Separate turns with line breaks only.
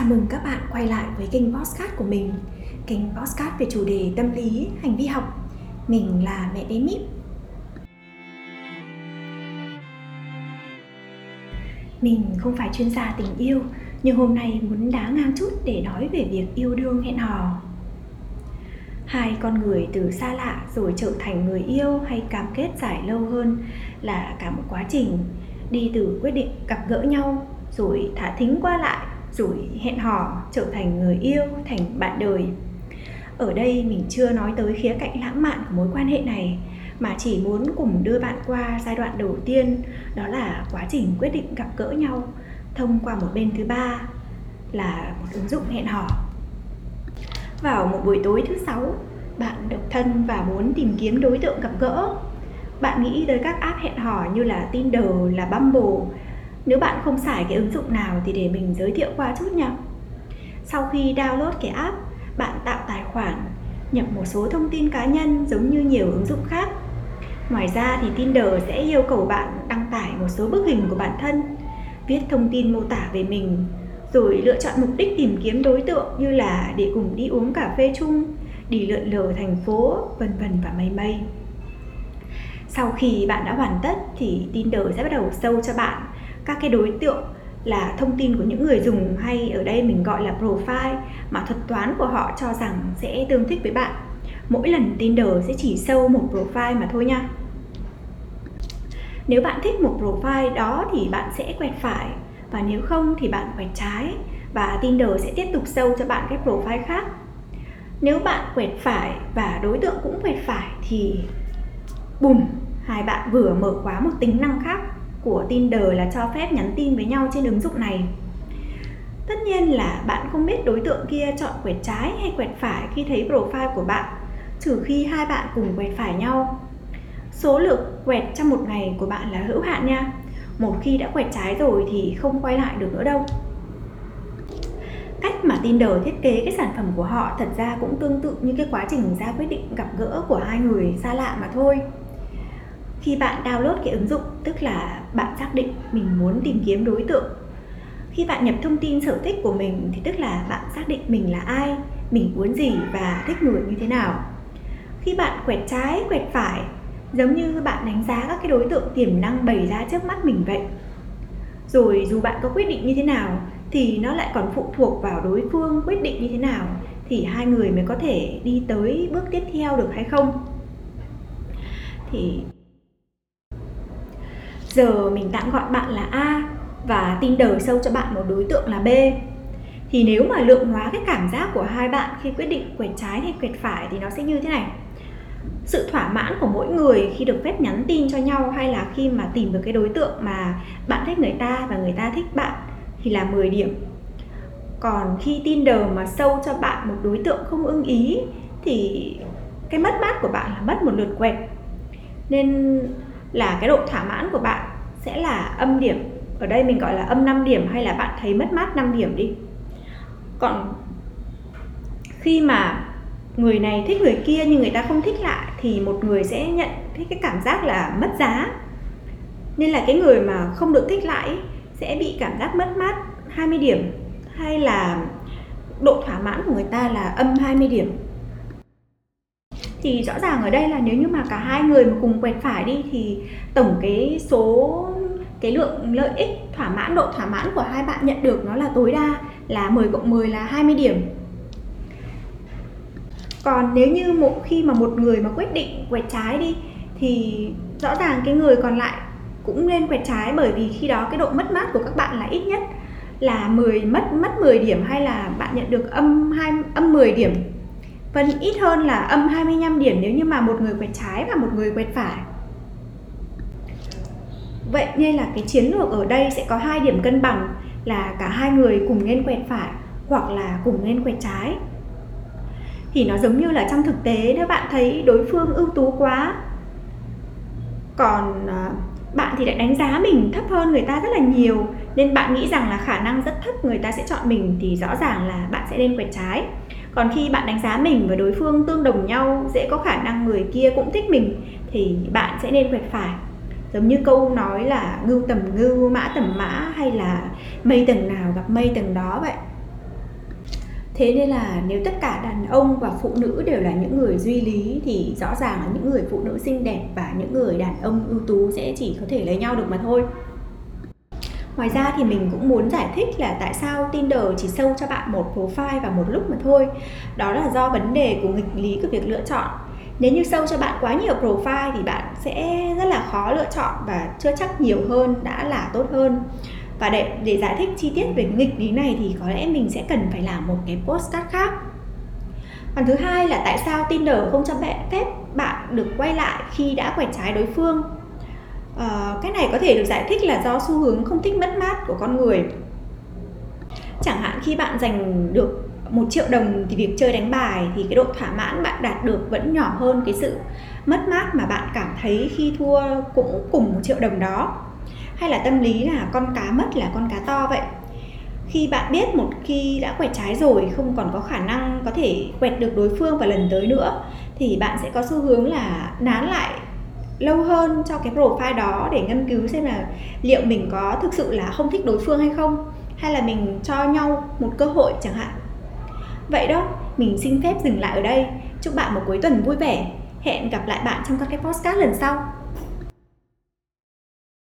Chào mừng các bạn quay lại với kênh Postcard của mình. Kênh Postcard về chủ đề tâm lý, hành vi học. Mình là mẹ bé Mip. Mình không phải chuyên gia tình yêu Nhưng hôm nay muốn đá ngang chút để nói về việc yêu đương hẹn hò. Hai con người từ xa lạ rồi trở thành người yêu hay cam kết dài lâu hơn là cả một quá trình. Đi từ quyết định gặp gỡ nhau rồi thả thính qua lại rồi hẹn hò trở thành người yêu thành bạn đời. Ở đây mình chưa nói tới khía cạnh lãng mạn của mối quan hệ này mà chỉ muốn cùng đưa bạn qua giai đoạn đầu tiên đó là quá trình quyết định gặp gỡ nhau thông qua một bên thứ ba là một ứng dụng hẹn hò. Vào một buổi tối thứ sáu bạn độc thân và muốn tìm kiếm đối tượng gặp gỡ. Bạn nghĩ tới các app hẹn hò như là Tinder, là Bumble nếu bạn không xài cái ứng dụng nào thì để mình giới thiệu qua chút nhé. Sau khi download cái app, bạn tạo tài khoản, nhập một số thông tin cá nhân giống như nhiều ứng dụng khác. Ngoài ra thì Tinder sẽ yêu cầu bạn đăng tải một số bức hình của bản thân, viết thông tin mô tả về mình, rồi lựa chọn mục đích tìm kiếm đối tượng như là để cùng đi uống cà phê chung, đi lượn lờ thành phố, vân vân và mây mây. Sau khi bạn đã hoàn tất thì Tinder sẽ bắt đầu sâu cho bạn các cái đối tượng là thông tin của những người dùng hay ở đây mình gọi là profile mà thuật toán của họ cho rằng sẽ tương thích với bạn. Mỗi lần Tinder sẽ chỉ sâu một profile mà thôi nha. Nếu bạn thích một profile đó thì bạn sẽ quẹt phải và nếu không thì bạn quẹt trái và Tinder sẽ tiếp tục sâu cho bạn cái profile khác. Nếu bạn quẹt phải và đối tượng cũng quẹt phải thì bùm, hai bạn vừa mở khóa một tính năng khác của Tinder là cho phép nhắn tin với nhau trên ứng dụng này. Tất nhiên là bạn không biết đối tượng kia chọn quẹt trái hay quẹt phải khi thấy profile của bạn, trừ khi hai bạn cùng quẹt phải nhau. Số lượt quẹt trong một ngày của bạn là hữu hạn nha. Một khi đã quẹt trái rồi thì không quay lại được nữa đâu. Cách mà Tinder thiết kế cái sản phẩm của họ thật ra cũng tương tự như cái quá trình ra quyết định gặp gỡ của hai người xa lạ mà thôi khi bạn download cái ứng dụng, tức là bạn xác định mình muốn tìm kiếm đối tượng. Khi bạn nhập thông tin sở thích của mình thì tức là bạn xác định mình là ai, mình muốn gì và thích người như thế nào. Khi bạn quẹt trái, quẹt phải, giống như bạn đánh giá các cái đối tượng tiềm năng bày ra trước mắt mình vậy. Rồi dù bạn có quyết định như thế nào thì nó lại còn phụ thuộc vào đối phương quyết định như thế nào thì hai người mới có thể đi tới bước tiếp theo được hay không. Thì giờ mình tạm gọi bạn là A và tin đời sâu cho bạn một đối tượng là B. Thì nếu mà lượng hóa cái cảm giác của hai bạn khi quyết định quẹt trái hay quẹt phải thì nó sẽ như thế này. Sự thỏa mãn của mỗi người khi được phép nhắn tin cho nhau hay là khi mà tìm được cái đối tượng mà bạn thích người ta và người ta thích bạn thì là 10 điểm. Còn khi Tinder mà sâu cho bạn một đối tượng không ưng ý thì cái mất mát của bạn là mất một lượt quẹt. Nên là cái độ thỏa mãn của bạn sẽ là âm điểm. Ở đây mình gọi là âm 5 điểm hay là bạn thấy mất mát 5 điểm đi. Còn khi mà người này thích người kia nhưng người ta không thích lại thì một người sẽ nhận thấy cái cảm giác là mất giá. Nên là cái người mà không được thích lại sẽ bị cảm giác mất mát 20 điểm hay là độ thỏa mãn của người ta là âm 20 điểm thì rõ ràng ở đây là nếu như mà cả hai người mà cùng quẹt phải đi, thì tổng cái số, cái lượng lợi ích thỏa mãn, độ thỏa mãn của hai bạn nhận được nó là tối đa là 10 cộng 10 là 20 điểm. Còn nếu như một khi mà một người mà quyết định quẹt trái đi, thì rõ ràng cái người còn lại cũng nên quẹt trái, bởi vì khi đó cái độ mất mát của các bạn là ít nhất là 10 mất mất 10 điểm hay là bạn nhận được âm 2 âm 10 điểm vẫn ít hơn là âm 25 điểm nếu như mà một người quẹt trái và một người quẹt phải. Vậy nên là cái chiến lược ở đây sẽ có hai điểm cân bằng là cả hai người cùng nên quẹt phải hoặc là cùng nên quẹt trái. Thì nó giống như là trong thực tế nếu bạn thấy đối phương ưu tú quá, còn à, bạn thì lại đánh giá mình thấp hơn người ta rất là nhiều, nên bạn nghĩ rằng là khả năng rất thấp người ta sẽ chọn mình thì rõ ràng là bạn sẽ nên quẹt trái còn khi bạn đánh giá mình và đối phương tương đồng nhau, dễ có khả năng người kia cũng thích mình, thì bạn sẽ nên quẹt phải. Giống như câu nói là ngưu tầm ngưu, mã tầm mã hay là mây tầng nào gặp mây tầng đó vậy. Thế nên là nếu tất cả đàn ông và phụ nữ đều là những người duy lý, thì rõ ràng là những người phụ nữ xinh đẹp và những người đàn ông ưu tú sẽ chỉ có thể lấy nhau được mà thôi. Ngoài ra thì mình cũng muốn giải thích là tại sao Tinder chỉ sâu cho bạn một profile và một lúc mà thôi. Đó là do vấn đề của nghịch lý của việc lựa chọn. Nếu như sâu cho bạn quá nhiều profile thì bạn sẽ rất là khó lựa chọn và chưa chắc nhiều hơn đã là tốt hơn. Và để để giải thích chi tiết về nghịch lý này thì có lẽ mình sẽ cần phải làm một cái postcard khác. Còn thứ hai là tại sao Tinder không cho phép bạn được quay lại khi đã quẹt trái đối phương à, cái này có thể được giải thích là do xu hướng không thích mất mát của con người. Chẳng hạn khi bạn giành được một triệu đồng thì việc chơi đánh bài thì cái độ thỏa mãn bạn đạt được vẫn nhỏ hơn cái sự mất mát mà bạn cảm thấy khi thua cũng cùng một triệu đồng đó. Hay là tâm lý là con cá mất là con cá to vậy? Khi bạn biết một khi đã quẹt trái rồi không còn có khả năng có thể quẹt được đối phương vào lần tới nữa thì bạn sẽ có xu hướng là nán lại lâu hơn cho cái profile đó để nghiên cứu xem là liệu mình có thực sự là không thích đối phương hay không, hay là mình cho nhau một cơ hội chẳng hạn. Vậy đó, mình xin phép dừng lại ở đây. Chúc bạn một cuối tuần vui vẻ. Hẹn gặp lại bạn trong các cái podcast lần sau.